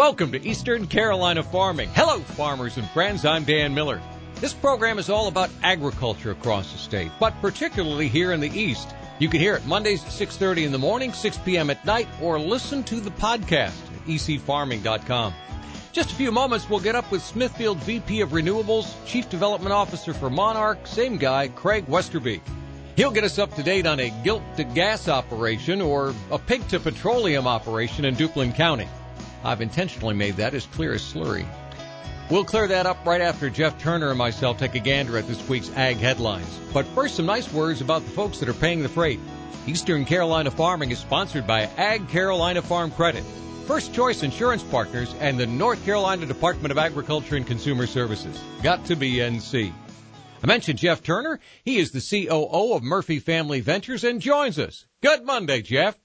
Welcome to Eastern Carolina Farming. Hello, farmers and friends. I'm Dan Miller. This program is all about agriculture across the state, but particularly here in the East. You can hear it Mondays at 6.30 in the morning, 6 p.m. at night, or listen to the podcast at ecfarming.com. Just a few moments, we'll get up with Smithfield VP of Renewables, Chief Development Officer for Monarch, same guy, Kraig Westerbeek. He'll get us up to date on a gilt to gas operation or a pig to petroleum operation in Duplin County. I've intentionally made that as clear as slurry. We'll clear that up right after Jeff Turner and myself take a gander at this week's ag headlines. But first, some nice words about the folks that are paying the freight. Eastern Carolina Farming is sponsored by Ag Carolina Farm Credit, First Choice Insurance Partners, and the North Carolina Department of Agriculture and Consumer Services. Got to be NC. I mentioned Jeff Turner. He is the COO of Murphy Family Ventures and joins us. Good Monday, Jeff.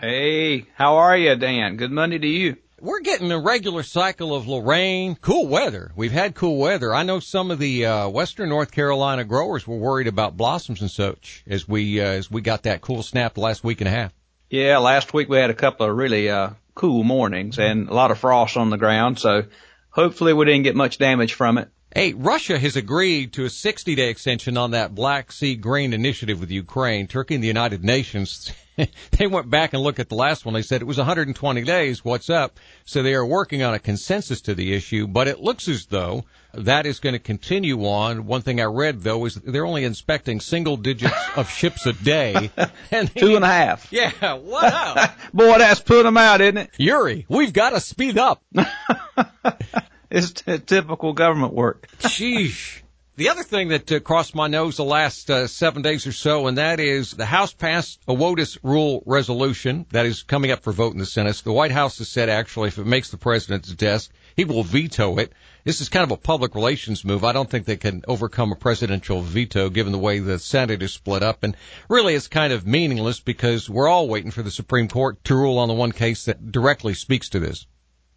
Hey, how are you, Dan? Good Monday to you we're getting a regular cycle of rain, cool weather. We've had cool weather. I know some of the uh, western North Carolina growers were worried about blossoms and such as we uh, as we got that cool snap the last week and a half. Yeah, last week we had a couple of really uh, cool mornings and a lot of frost on the ground, so hopefully we didn't get much damage from it. Hey, Russia has agreed to a 60 day extension on that Black Sea grain initiative with Ukraine. Turkey and the United Nations they went back and looked at the last one. They said it was 120 days. What's up? So they are working on a consensus to the issue, but it looks as though that is going to continue on. One thing I read though is they're only inspecting single digits of ships a day. And Two and a half. Yeah, what up? Boy, that's put them out, isn't it? Yuri, we've got to speed up. It's t- typical government work. Sheesh. The other thing that uh, crossed my nose the last uh, seven days or so, and that is the House passed a WOTUS rule resolution that is coming up for vote in the Senate. The White House has said actually if it makes the president's desk, he will veto it. This is kind of a public relations move. I don't think they can overcome a presidential veto given the way the Senate is split up. And really it's kind of meaningless because we're all waiting for the Supreme Court to rule on the one case that directly speaks to this.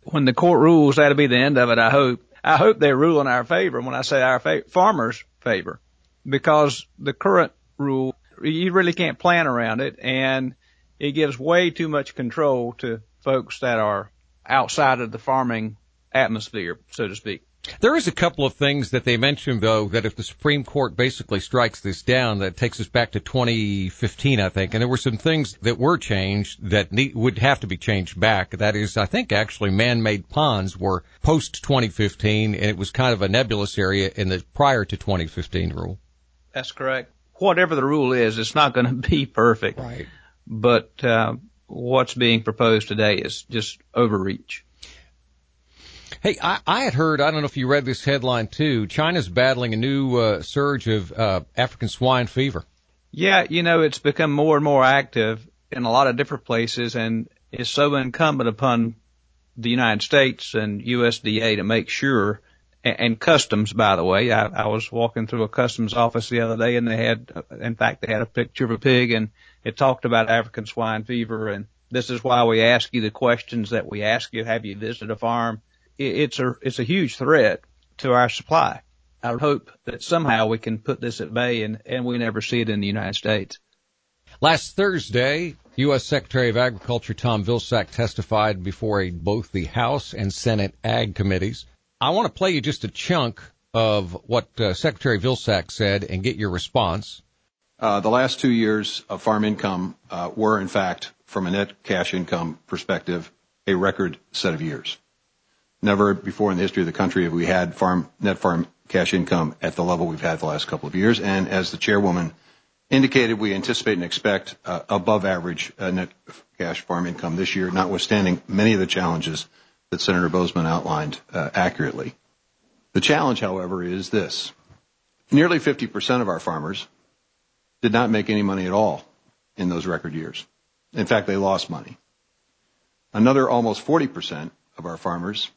When the court rules, that'll be the end of it, I hope. I hope they rule in our favor. When I say our fa- farmers' favor, because the current rule, you really can't plan around it, and it gives way too much control to folks that are outside of the farming atmosphere, so to speak. There is a couple of things that they mentioned though that if the Supreme Court basically strikes this down, that takes us back to 2015, I think. And there were some things that were changed that need, would have to be changed back. That is, I think actually man-made ponds were post 2015 and it was kind of a nebulous area in the prior to 2015 rule. That's correct. Whatever the rule is, it's not going to be perfect. Right. But, uh, what's being proposed today is just overreach. Hey, I, I had heard, I don't know if you read this headline too, China's battling a new uh, surge of uh, African swine fever. Yeah, you know, it's become more and more active in a lot of different places and is so incumbent upon the United States and USDA to make sure and, and customs, by the way, I, I was walking through a customs office the other day and they had, in fact, they had a picture of a pig and it talked about African swine fever. And this is why we ask you the questions that we ask you. Have you visited a farm? It's a it's a huge threat to our supply. I hope that somehow we can put this at bay and, and we never see it in the United States. Last Thursday, U.S. Secretary of Agriculture Tom Vilsack testified before a, both the House and Senate Ag committees. I want to play you just a chunk of what uh, Secretary Vilsack said and get your response. Uh, the last two years of farm income uh, were, in fact, from a net cash income perspective, a record set of years. Never before in the history of the country have we had farm, net farm cash income at the level we've had the last couple of years. And as the chairwoman indicated, we anticipate and expect uh, above average uh, net cash farm income this year, notwithstanding many of the challenges that Senator Boozman outlined uh, accurately. The challenge, however, is this. Nearly 50% of our farmers did not make any money at all in those record years. In fact, they lost money. Another almost 40% of our farmers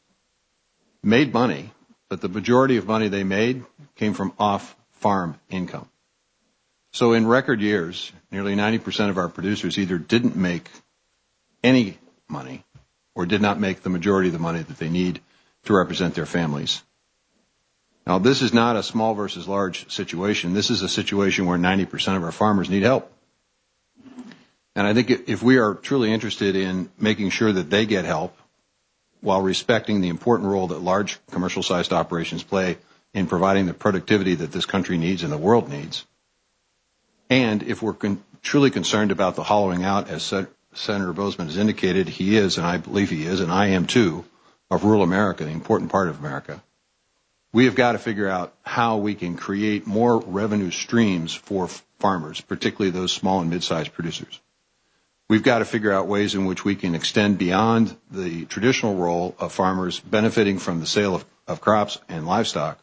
made money, but the majority of money they made came from off-farm income. So in record years, nearly 90% of our producers either didn't make any money or did not make the majority of the money that they need to represent their families. Now, this is not a small versus large situation. This is a situation where 90% of our farmers need help. And I think if we are truly interested in making sure that they get help while respecting the important role that large commercial sized operations play in providing the productivity that this country needs and the world needs. And if we're truly concerned about the hollowing out, as Senator Boozman has indicated, he is, and I believe he is, and I am too, of rural America, the important part of America. We have got to figure out how we can create more revenue streams for farmers, particularly those small and mid-sized producers. We've got to figure out ways in which we can extend beyond the traditional role of farmers benefiting from the sale of, of crops and livestock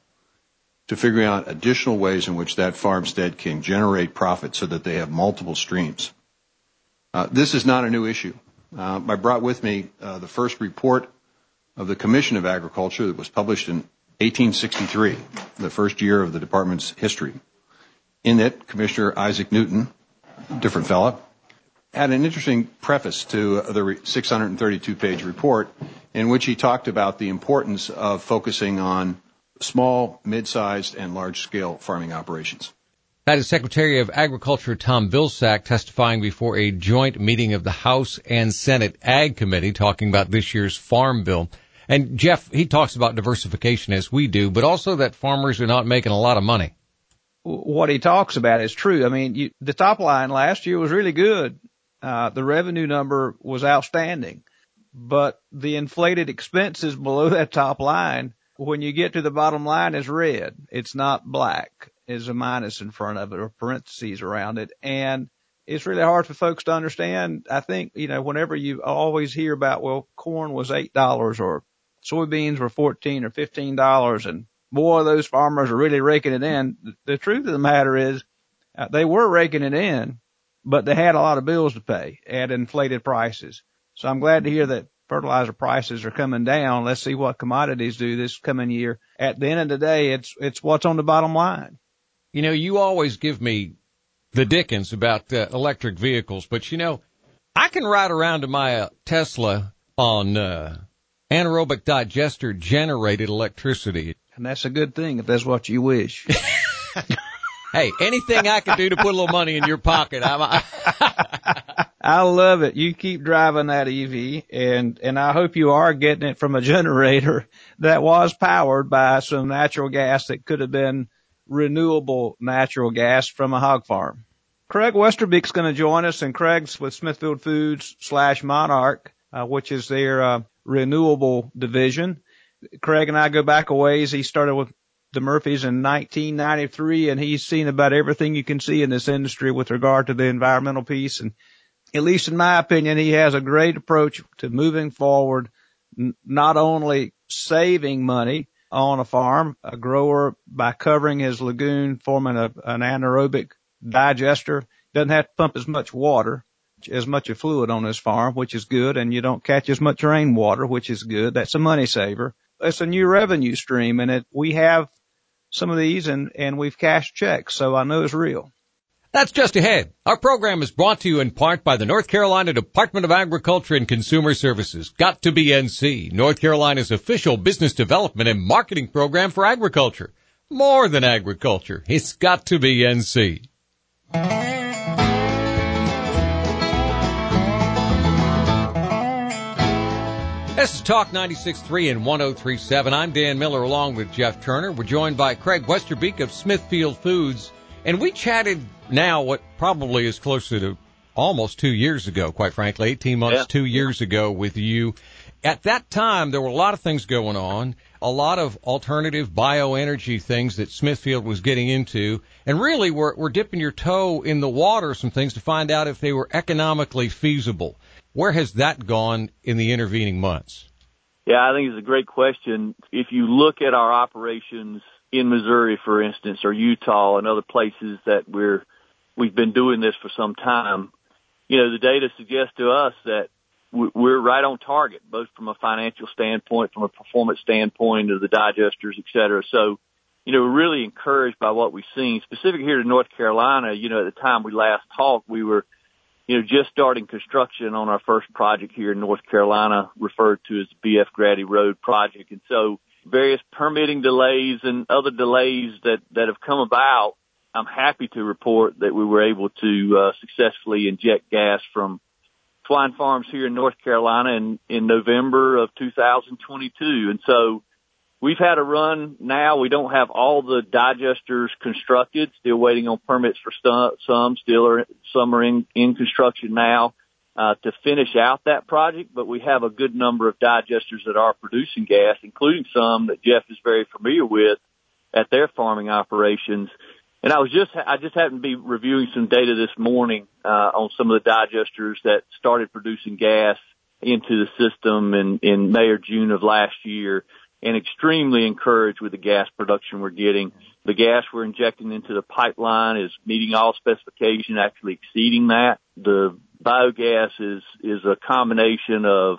to figuring out additional ways in which that farmstead can generate profit so that they have multiple streams. Uh, this is not a new issue. Uh, I brought with me uh, the first report of the Commission of Agriculture that was published in 1863, the first year of the department's history. In it, Commissioner Isaac Newton, different fellow, had an interesting preface to the 632 page report in which he talked about the importance of focusing on small, mid-sized, and large-scale farming operations. That is Secretary of Agriculture Tom Vilsack testifying before a joint meeting of the House and Senate Ag Committee talking about this year's Farm Bill. And Jeff, he talks about diversification as we do, but also that farmers are not making a lot of money. What he talks about is true. I mean, you, the top line last year was really good. Uh, the revenue number was outstanding, but the inflated expenses below that top line, when you get to the bottom line, is red. It's not black. Is a minus in front of it or parentheses around it, and it's really hard for folks to understand. I think you know whenever you always hear about well, corn was eight dollars or soybeans were fourteen or fifteen dollars, and boy, those farmers are really raking it in. The truth of the matter is, uh, they were raking it in, but they had a lot of bills to pay at inflated prices. So I'm glad to hear that fertilizer prices are coming down. Let's see what commodities do this coming year. At the end of the day, it's, it's what's on the bottom line. You know, you always give me the dickens about uh, electric vehicles, but you know, I can ride around in my uh, Tesla on uh, anaerobic digester generated electricity. And that's a good thing if that's what you wish. hey, anything I can do to put a little money in your pocket, I'm. I I love it. You keep driving that EV and, and I hope you are getting it from a generator that was powered by some natural gas that could have been renewable natural gas from a hog farm. Kraig Westerbeek's going to join us and Kraig's with Smithfield Foods slash Monarch, uh, which is their, uh, renewable division. Kraig and I go back a ways. He started with the Murphys in 1993 and he's seen about everything you can see in this industry with regard to the environmental piece. And at least in my opinion, he has a great approach to moving forward, n- not only saving money on a farm, a grower by covering his lagoon, forming a, an anaerobic digester, doesn't have to pump as much water, as much of fluid on his farm, which is good, and you don't catch as much rainwater, which is good. That's a money saver. It's a new revenue stream, and it, we have some of these and, and we've cashed checks, so I know it's real. That's just ahead. Our program is brought to you in part by the North Carolina Department of Agriculture and Consumer Services. Got to be NC, North Carolina's official business development and marketing program for agriculture. More than agriculture. It's got to be NC. This is Talk 96.3 and 103.7. I'm Dan Miller along with Jeff Turner. We're joined by Kraig Westerbeek of Smithfield Foods. And we chatted now what probably is closer to almost two years ago, quite frankly, 18 months, yeah. two years ago with you. At that time, there were a lot of things going on, a lot of alternative bioenergy things that Smithfield was getting into. And really, we're, we're dipping your toe in the water, some things to find out if they were economically feasible. Where has that gone in the intervening months? Yeah, I think it's a great question. If you look at our operations in Missouri, for instance, or Utah and other places that we're, we've been doing this for some time, you know, the data suggests to us that we're right on target, both from a financial standpoint, from a performance standpoint of the digesters, et cetera. So, you know, we're really encouraged by what we've seen. Specific here to North Carolina, you know, at the time we last talked, we were you know, just starting construction on our first project here in North Carolina, referred to as BF Grady Road project. And so various permitting delays and other delays that, that have come about, I'm happy to report that we were able to uh, successfully inject gas from swine farms here in North Carolina in, in November of 2022. And so we've had a run now. We don't have all the digesters constructed, still waiting on permits for some, still are, some are in, in construction now. Uh, to finish out that project, but we have a good number of digesters that are producing gas, including some that Jeff is very familiar with at their farming operations. And I was just, I just happened to be reviewing some data this morning, uh, on some of the digesters that started producing gas into the system in, in May or June of last year and extremely encouraged with the gas production we're getting. The gas we're injecting into the pipeline is meeting all specification, actually exceeding that. The biogas is, is a combination of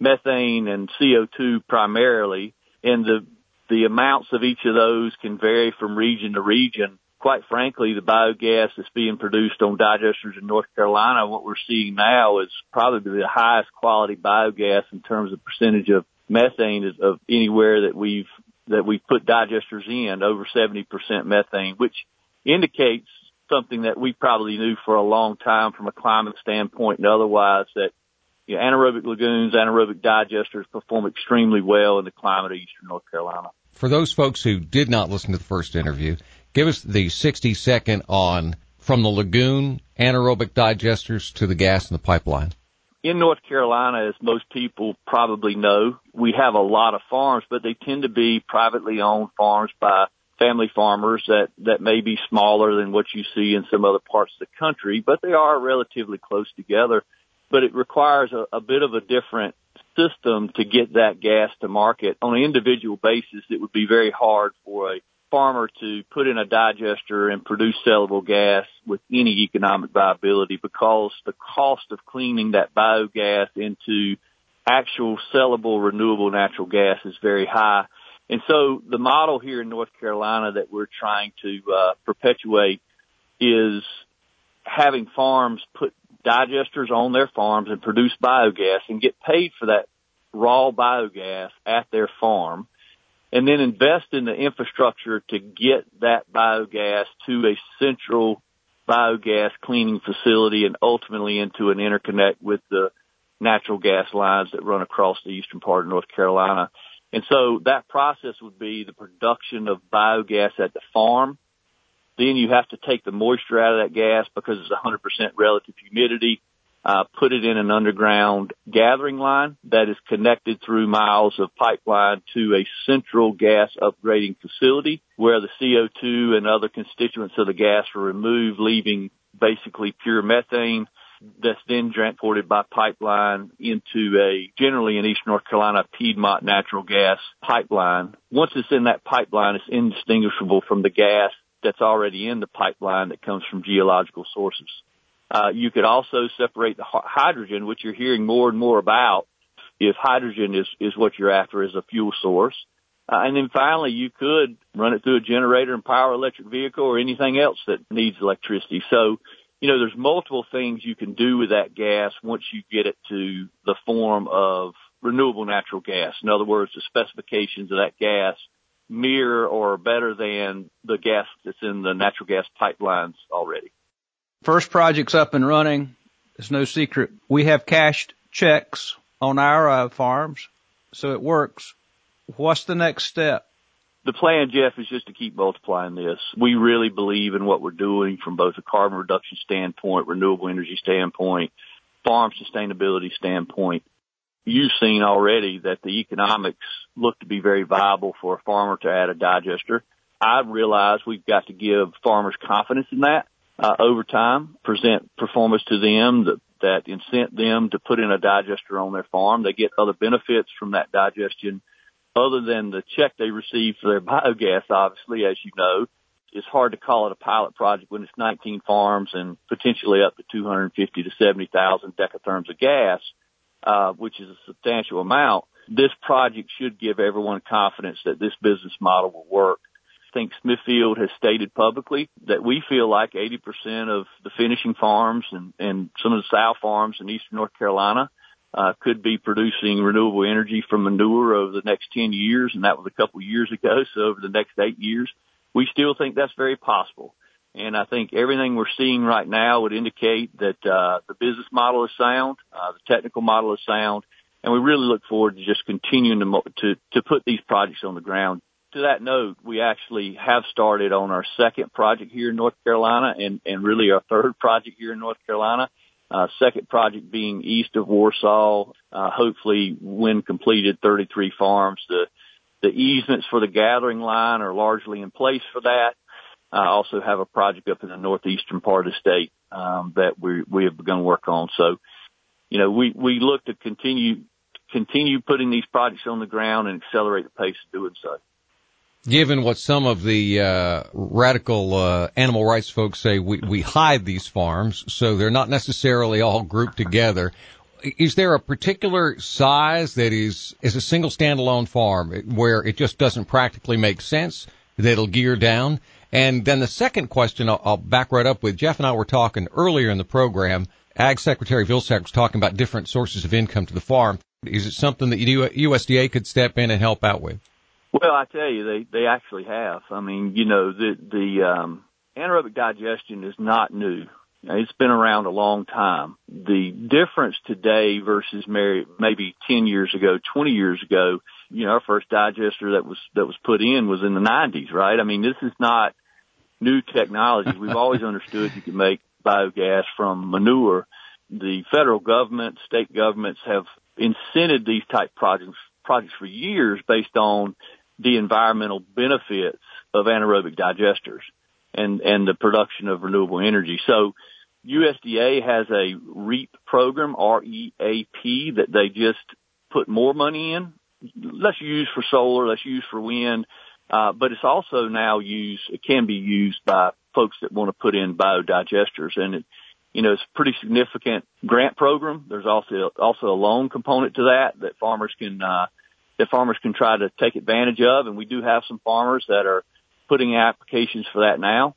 methane and CO2 primarily, and the, the amounts of each of those can vary from region to region quite frankly, the biogas that's being produced on digesters in North Carolina, what we're seeing now is probably the highest quality biogas in terms of percentage of methane is of anywhere that we've that we've put digesters in, over 70% methane, which indicates something that we probably knew for a long time from a climate standpoint and otherwise that you know, anaerobic lagoons, anaerobic digesters perform extremely well in the climate of eastern North Carolina. For those folks who did not listen to the first interview, Give us the 60 second on from the lagoon anaerobic digesters to the gas in the pipeline. In North Carolina, as most people probably know, we have a lot of farms, but they tend to be privately owned farms by family farmers that, that may be smaller than what you see in some other parts of the country, but they are relatively close together. But it requires a, a bit of a different system to get that gas to market. On an individual basis, it would be very hard for a farmer to put in a digester and produce sellable gas with any economic viability because the cost of cleaning that biogas into actual sellable renewable natural gas is very high. And so the model here in North Carolina that we're trying to uh, perpetuate is having farms put digesters on their farms and produce biogas and get paid for that raw biogas at their farm and then invest in the infrastructure to get that biogas to a central biogas cleaning facility and ultimately into an interconnect with the natural gas lines that run across the eastern part of North Carolina. And so that process would be the production of biogas at the farm. Then you have to take the moisture out of that gas because it's 100% relative humidity uh, put it in an underground gathering line that is connected through miles of pipeline to a central gas upgrading facility where the CO2 and other constituents of the gas are removed, leaving basically pure methane that's then transported by pipeline into a generally in East North Carolina Piedmont natural gas pipeline. Once it's in that pipeline, it's indistinguishable from the gas that's already in the pipeline that comes from geological sources. Uh, you could also separate the hydrogen, which you're hearing more and more about if hydrogen is, is what you're after as a fuel source. Uh, and then finally, you could run it through a generator and power electric vehicle or anything else that needs electricity. So, you know, there's multiple things you can do with that gas once you get it to the form of renewable natural gas. In other words, the specifications of that gas mirror or better than the gas that's in the natural gas pipelines already. First project's up and running. It's no secret. We have cashed checks on our uh, farms, so it works. What's the next step? The plan, Jeff, is just to keep multiplying this. We really believe in what we're doing from both a carbon reduction standpoint, renewable energy standpoint, farm sustainability standpoint. You've seen already that the economics look to be very viable for a farmer to add a digester. I realize we've got to give farmers confidence in that uh, over time, present performance to them that, that incent them to put in a digester on their farm. They get other benefits from that digestion other than the check they receive for their biogas, obviously, as you know. It's hard to call it a pilot project when it's 19 farms and potentially up to 250 to 70,000 decatherms of gas, uh, which is a substantial amount. This project should give everyone confidence that this business model will work think Smithfield has stated publicly that we feel like 80% of the finishing farms and, and some of the sow farms in eastern North Carolina uh, could be producing renewable energy from manure over the next 10 years, and that was a couple of years ago. So over the next eight years, we still think that's very possible. And I think everything we're seeing right now would indicate that uh, the business model is sound, uh, the technical model is sound, and we really look forward to just continuing to, to to put these projects on the ground. To that note, we actually have started on our second project here in North Carolina, and and really our third project here in North Carolina. Uh, second project being east of Warsaw, uh, hopefully when completed, 33 farms. The the easements for the gathering line are largely in place for that. I also have a project up in the northeastern part of the state um, that we we have begun work on. So, you know, we we look to continue continue putting these projects on the ground and accelerate the pace of doing so. Given what some of the uh, radical uh, animal rights folks say, we, we hide these farms, so they're not necessarily all grouped together. Is there a particular size that is is a single standalone farm where it just doesn't practically make sense that it'll gear down? And then the second question I'll, I'll back right up with Jeff and I were talking earlier in the program. Ag Secretary Vilsack was talking about different sources of income to the farm. Is it something that USDA could step in and help out with? Well, I tell you, they they actually have. I mean, you know, the the um, anaerobic digestion is not new. It's been around a long time. The difference today versus maybe 10 years ago, 20 years ago, you know, our first digester that was, that was put in was in the 90s, right? I mean, this is not new technology. We've always understood you can make biogas from manure. The federal government, state governments have incented these type projects, projects for years based on the environmental benefits of anaerobic digesters and, and the production of renewable energy. So USDA has a REAP program, R-E-A-P, that they just put more money in. Let's use for solar, let's use for wind, uh, but it's also now used, it can be used by folks that want to put in biodigesters and it, you know, it's a pretty significant grant program. There's also, also a loan component to that that farmers can, uh, that farmers can try to take advantage of. And we do have some farmers that are putting applications for that now.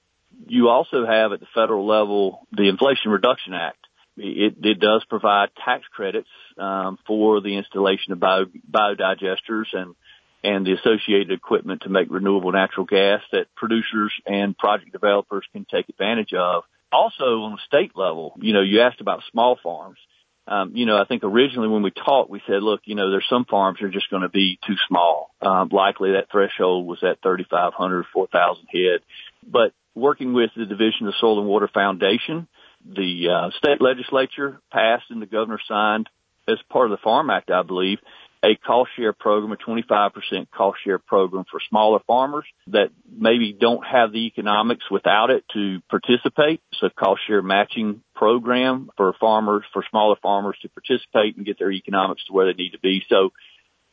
You also have at the federal level the Inflation Reduction Act. It, it does provide tax credits um, for the installation of bio, biodigesters and and the associated equipment to make renewable natural gas that producers and project developers can take advantage of. Also on the state level, you know, you asked about small farms um, you know, I think originally when we talked, we said, look, you know, there's some farms that are just going to be too small. Um, likely that threshold was at 3,500, 4,000 head. But working with the Division of Soil and Water Foundation, the uh, state legislature passed and the governor signed as part of the Farm Act, I believe, a cost share program, a 25% cost share program for smaller farmers that maybe don't have the economics without it to participate. So cost share matching program for farmers, for smaller farmers to participate and get their economics to where they need to be. So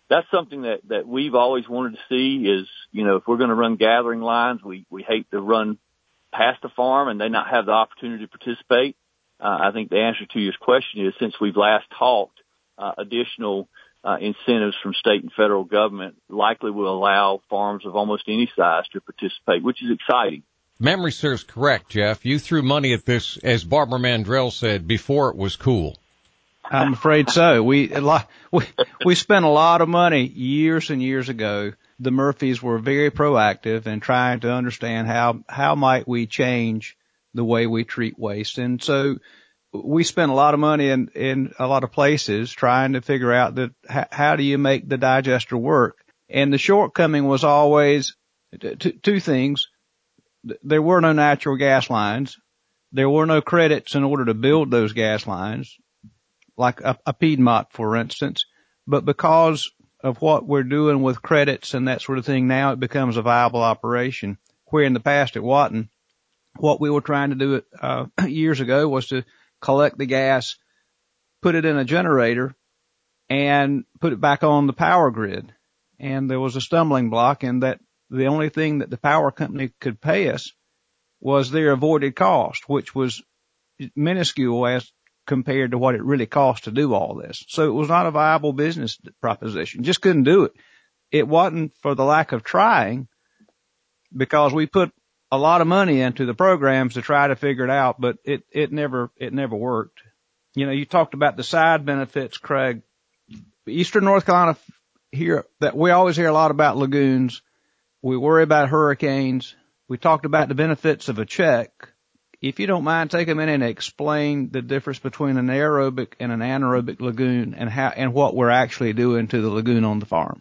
that's something that, that we've always wanted to see is, you know, if we're going to run gathering lines, we, we hate to run past the farm and they not have the opportunity to participate. Uh, I think the answer to your question is since we've last talked, uh, additional uh, incentives from state and federal government likely will allow farms of almost any size to participate, which is exciting. Memory serves correct, Jeff. You threw money at this, as Barbara Mandrell said, before it was cool. I'm afraid so. We, we, we spent a lot of money years and years ago. The Murphys were very proactive in trying to understand how, how might we change the way we treat waste. And so we spent a lot of money in, in a lot of places trying to figure out that how do you make the digester work? And the shortcoming was always t- two things. There were no natural gas lines. There were no credits in order to build those gas lines, like a, a Piedmont, for instance. But because of what we're doing with credits and that sort of thing, now it becomes a viable operation. Where in the past it wasn't. What we were trying to do uh, years ago was to collect the gas, put it in a generator, and put it back on the power grid. And there was a stumbling block in that the only thing that the power company could pay us was their avoided cost, which was minuscule as compared to what it really cost to do all this. So it was not a viable business proposition. Just couldn't do it. It wasn't for the lack of trying because we put a lot of money into the programs to try to figure it out, but it, it never, it never worked. You know, you talked about the side benefits, Kraig. Eastern North Carolina here that we always hear a lot about lagoons. We worry about hurricanes. we talked about the benefits of a check. If you don't mind, take a minute and explain the difference between an aerobic and an anaerobic lagoon and how and what we're actually doing to the lagoon on the farm.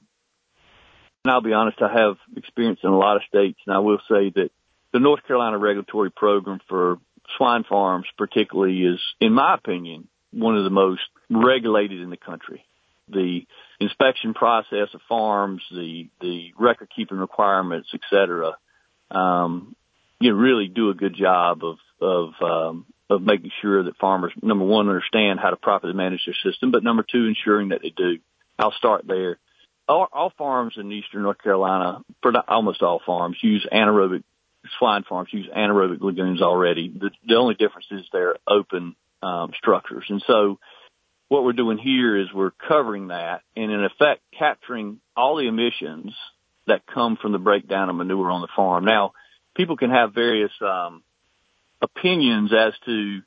And I'll be honest, I have experience in a lot of states, and I will say that the North Carolina regulatory program for swine farms particularly is, in my opinion, one of the most regulated in the country. The inspection process of farms, the, the record keeping requirements, et cetera, um, you know, really do a good job of, of, um, of making sure that farmers, number one, understand how to properly manage their system, but number two, ensuring that they do. I'll start there. All, all farms in eastern North Carolina, almost all farms, use anaerobic swine farms use anaerobic lagoons already. The, the only difference is they're open um, structures. And so what we're doing here is we're covering that and in effect capturing all the emissions that come from the breakdown of manure on the farm. Now, people can have various um, opinions as to,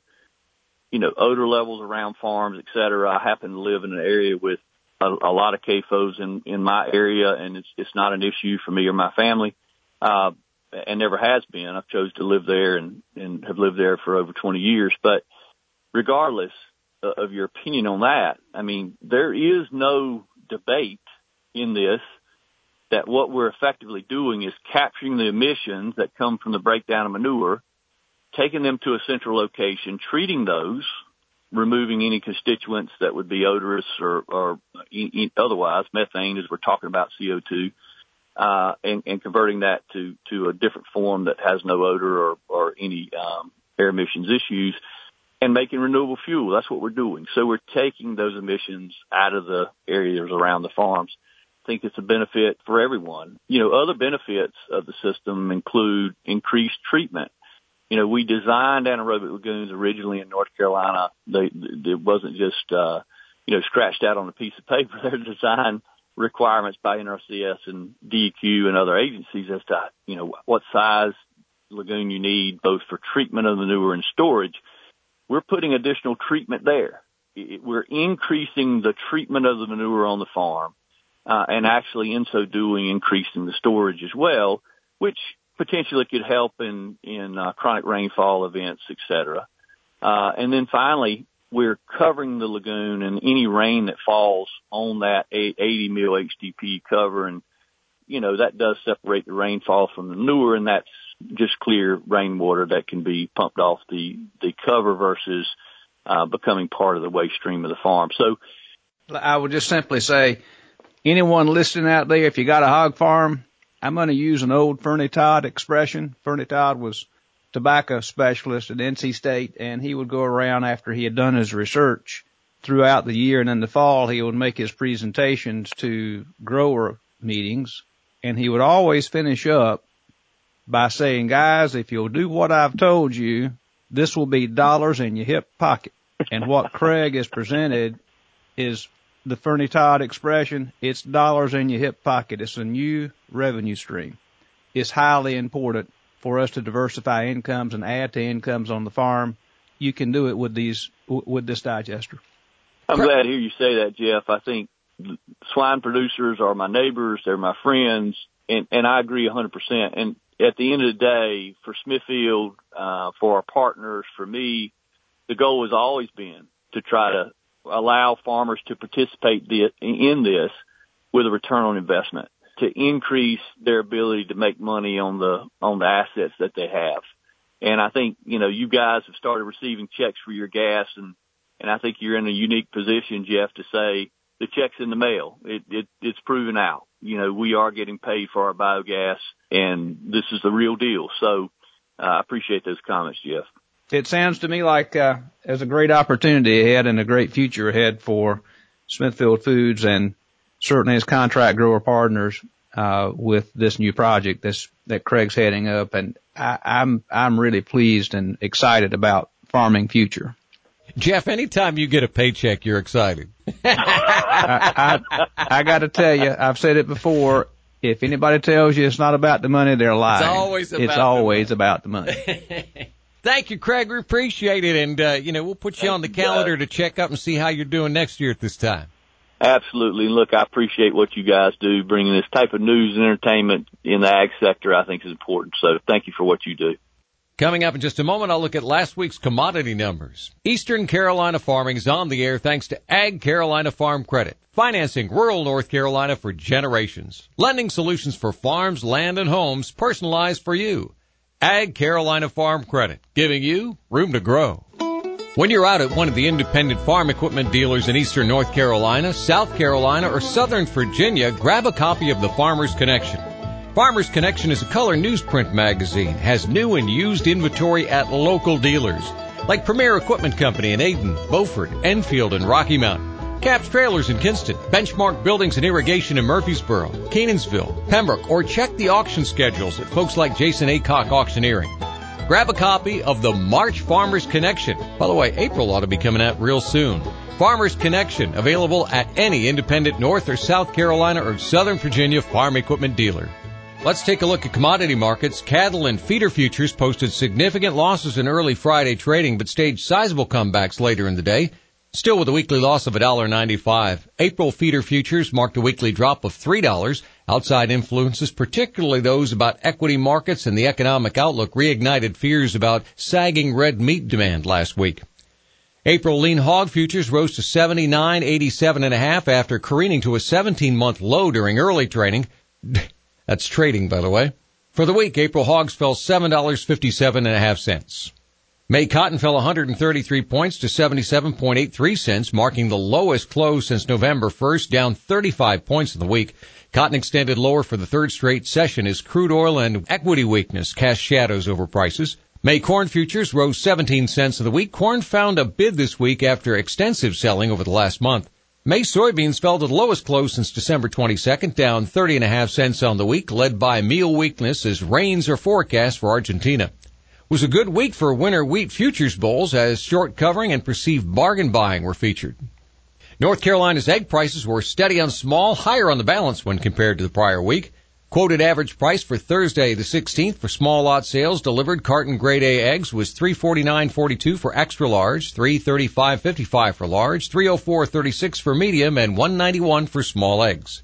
you know, odor levels around farms, et cetera. I happen to live in an area with a, a lot of CAFOs in, in my area, and it's, it's not an issue for me or my family. Uh, and never has been. I've chose to live there and, and have lived there for over 20 years. But regardless uh, of your opinion on that, I mean, there is no debate in this that what we're effectively doing is capturing the emissions that come from the breakdown of manure, taking them to a central location, treating those, removing any constituents that would be odorous or, or otherwise, methane as we're talking about CO2, uh, and, and converting that to, to a different form that has no odor or, or any, um, air emissions issues and making renewable fuel. That's what we're doing. So we're taking those emissions out of the areas around the farms. I think it's a benefit for everyone. You know, other benefits of the system include increased treatment. You know, we designed anaerobic lagoons originally in North Carolina. They, it wasn't just, uh, you know, scratched out on a piece of paper. They're designed requirements by NRCS and DEQ and other agencies as to, you know, what size lagoon you need both for treatment of manure and storage. We're putting additional treatment there. We're increasing the treatment of the manure on the farm, uh, and actually in so doing increasing the storage as well, which potentially could help in, in, uh, chronic rainfall events, et cetera. Uh, and then finally, we're covering the lagoon and any rain that falls on that 80 mil HDP cover. And, you know, that does separate the rainfall from the manure and that's just clear rainwater that can be pumped off the, the cover versus, uh, becoming part of the waste stream of the farm. So I would just simply say anyone listening out there, if you got a hog farm, I'm going to use an old Furney Todd expression. Furney Todd was tobacco specialist at NC State and he would go around after he had done his research throughout the year and in the fall he would make his presentations to grower meetings and he would always finish up by saying, guys, if you'll do what I've told you, this will be dollars in your hip pocket. And what Kraig has presented is the Furney Todd expression. It's dollars in your hip pocket. It's a new revenue stream. It's highly important for us to diversify incomes and add to incomes on the farm, you can do it with these with this digester. I'm glad to hear you say that, Jeff. I think swine producers are my neighbors, they're my friends, and and I agree 100%. And at the end of the day, for Smithfield, uh, for our partners, for me, the goal has always been to try to allow farmers to participate in this with a return on investment to increase their ability to make money on the on the assets that they have. And I think you know you guys have started receiving checks for your gas, and and I think you're in a unique position, Jeff, to say the check's in the mail. It, it it's proven out. You know we are getting paid for our biogas, and this is the real deal. So uh, I appreciate those comments, Jeff. It sounds to me like uh, there's a great opportunity ahead and a great future ahead for Smithfield Foods and certainly as contract grower partners uh, with this new project this, that Kraig's heading up, and I, I'm I'm really pleased and excited about farming future. Jeff, anytime you get a paycheck, you're excited. I, I, I got to tell you, I've said it before. If anybody tells you it's not about the money, they're lying. It's always about, it's the, always money. about the money. Thank you, Kraig. We appreciate it, and uh, you know we'll put you on the calendar to check up and see how you're doing next year at this time. Absolutely. Look, I appreciate what you guys do, bringing this type of news and entertainment in the ag sector. I think is important. So thank you for what you do. Coming up in just a moment, I'll look at last week's commodity numbers. Eastern Carolina Farming is on the air thanks to Ag Carolina Farm Credit, financing rural North Carolina for generations, lending solutions for farms, land, and homes personalized for you. Ag Carolina Farm Credit, giving you room to grow. When you're out at one of the independent farm equipment dealers in eastern North Carolina, South Carolina, or southern Virginia, grab a copy of the Farmer's Connection. Farmer's Connection is a color newsprint magazine, has new and used inventory at local dealers, like Premier Equipment Company in Ayden, Beaufort, Enfield, and Rocky Mount. Caps Trailers in Kinston, Benchmark Buildings and Irrigation in Murfreesboro, Kenansville, Pembroke, or check the auction schedules at folks like Jason Acock Auctioneering. Grab a copy of the March Farmers Connection. By the way, April ought to be coming out real soon. Farmers Connection, available at any independent North or South Carolina or Southern Virginia farm equipment dealer. Let's take a look at commodity markets. Cattle and feeder futures posted significant losses in early Friday trading, but staged sizable comebacks later in the day. Still with a weekly loss of $1.95. April feeder futures marked a weekly drop of $3. Outside influences, particularly those about equity markets and the economic outlook, reignited fears about sagging red meat demand last week. April lean hog futures rose to 79.87 and a after careening to a 17 month low during early trading. That's trading, by the way. For the week, April hogs fell $7.57 May cotton fell 133 points to 77.83 cents, marking the lowest close since November 1st, down 35 points in the week. Cotton extended lower for the third straight session as crude oil and equity weakness cast shadows over prices. May corn futures rose 17 cents in the week. Corn found a bid this week after extensive selling over the last month. May soybeans fell to the lowest close since December 22nd, down 30 and a half cents on the week, led by meal weakness as rains are forecast for Argentina was a good week for winter wheat futures bulls as short covering and perceived bargain buying were featured. North Carolina's egg prices were steady on small, higher on the balance when compared to the prior week. Quoted average price for Thursday the 16th for small lot sales delivered carton grade A eggs was 349.42 for extra large, 335.55 for large, 304.36 for medium, and 191 for small eggs.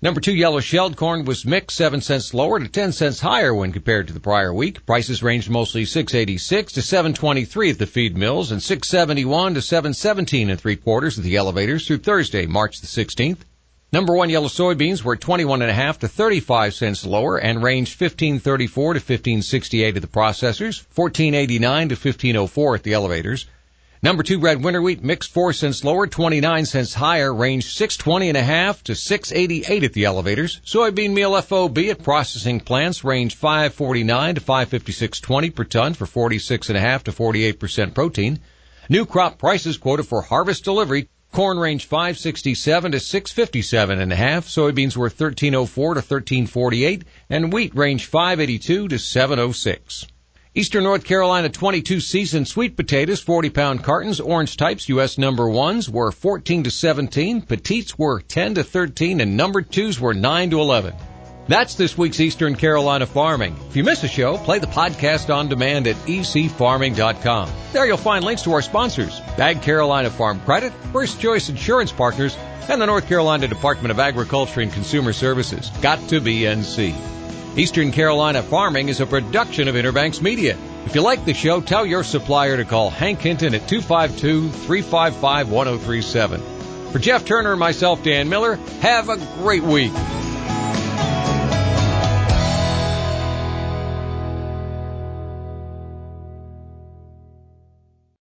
Number two yellow shelled corn was mixed 7 cents lower to 10 cents higher when compared to the prior week. Prices ranged mostly 686 to 723 at the feed mills and 671 to 717 and three quarters at the elevators through Thursday, March the 16th. Number one yellow soybeans were 21 and a half to 35 cents lower and ranged 1534 to 1568 at the processors, 1489 to 1504 at the elevators. Number two red winter wheat mixed four cents lower, 29 cents higher, range 620 and a half to 688 at the elevators. Soybean meal FOB at processing plants range 549 to 556.20 per ton for 46 and a half to 48% protein. New crop prices quoted for harvest delivery. Corn range 567 to 657 and a half. Soybeans were 1304 to 1348 and wheat range 582 to 706. Eastern North Carolina 22 season sweet potatoes, 40 pound cartons, orange types, U.S. number ones were 14 to 17, petites were 10 to 13, and number twos were 9 to 11. That's this week's Eastern Carolina Farming. If you miss a show, play the podcast on demand at ecfarming.com. There you'll find links to our sponsors, Ag Carolina Farm Credit, First Choice Insurance Partners, and the North Carolina Department of Agriculture and Consumer Services. Got to be NC. Eastern Carolina Farming is a production of Interbanks Media. If you like the show, tell your supplier to call Hank Hinton at 252-355-1037. For Jeff Turner and myself, Dan Miller, have a great week.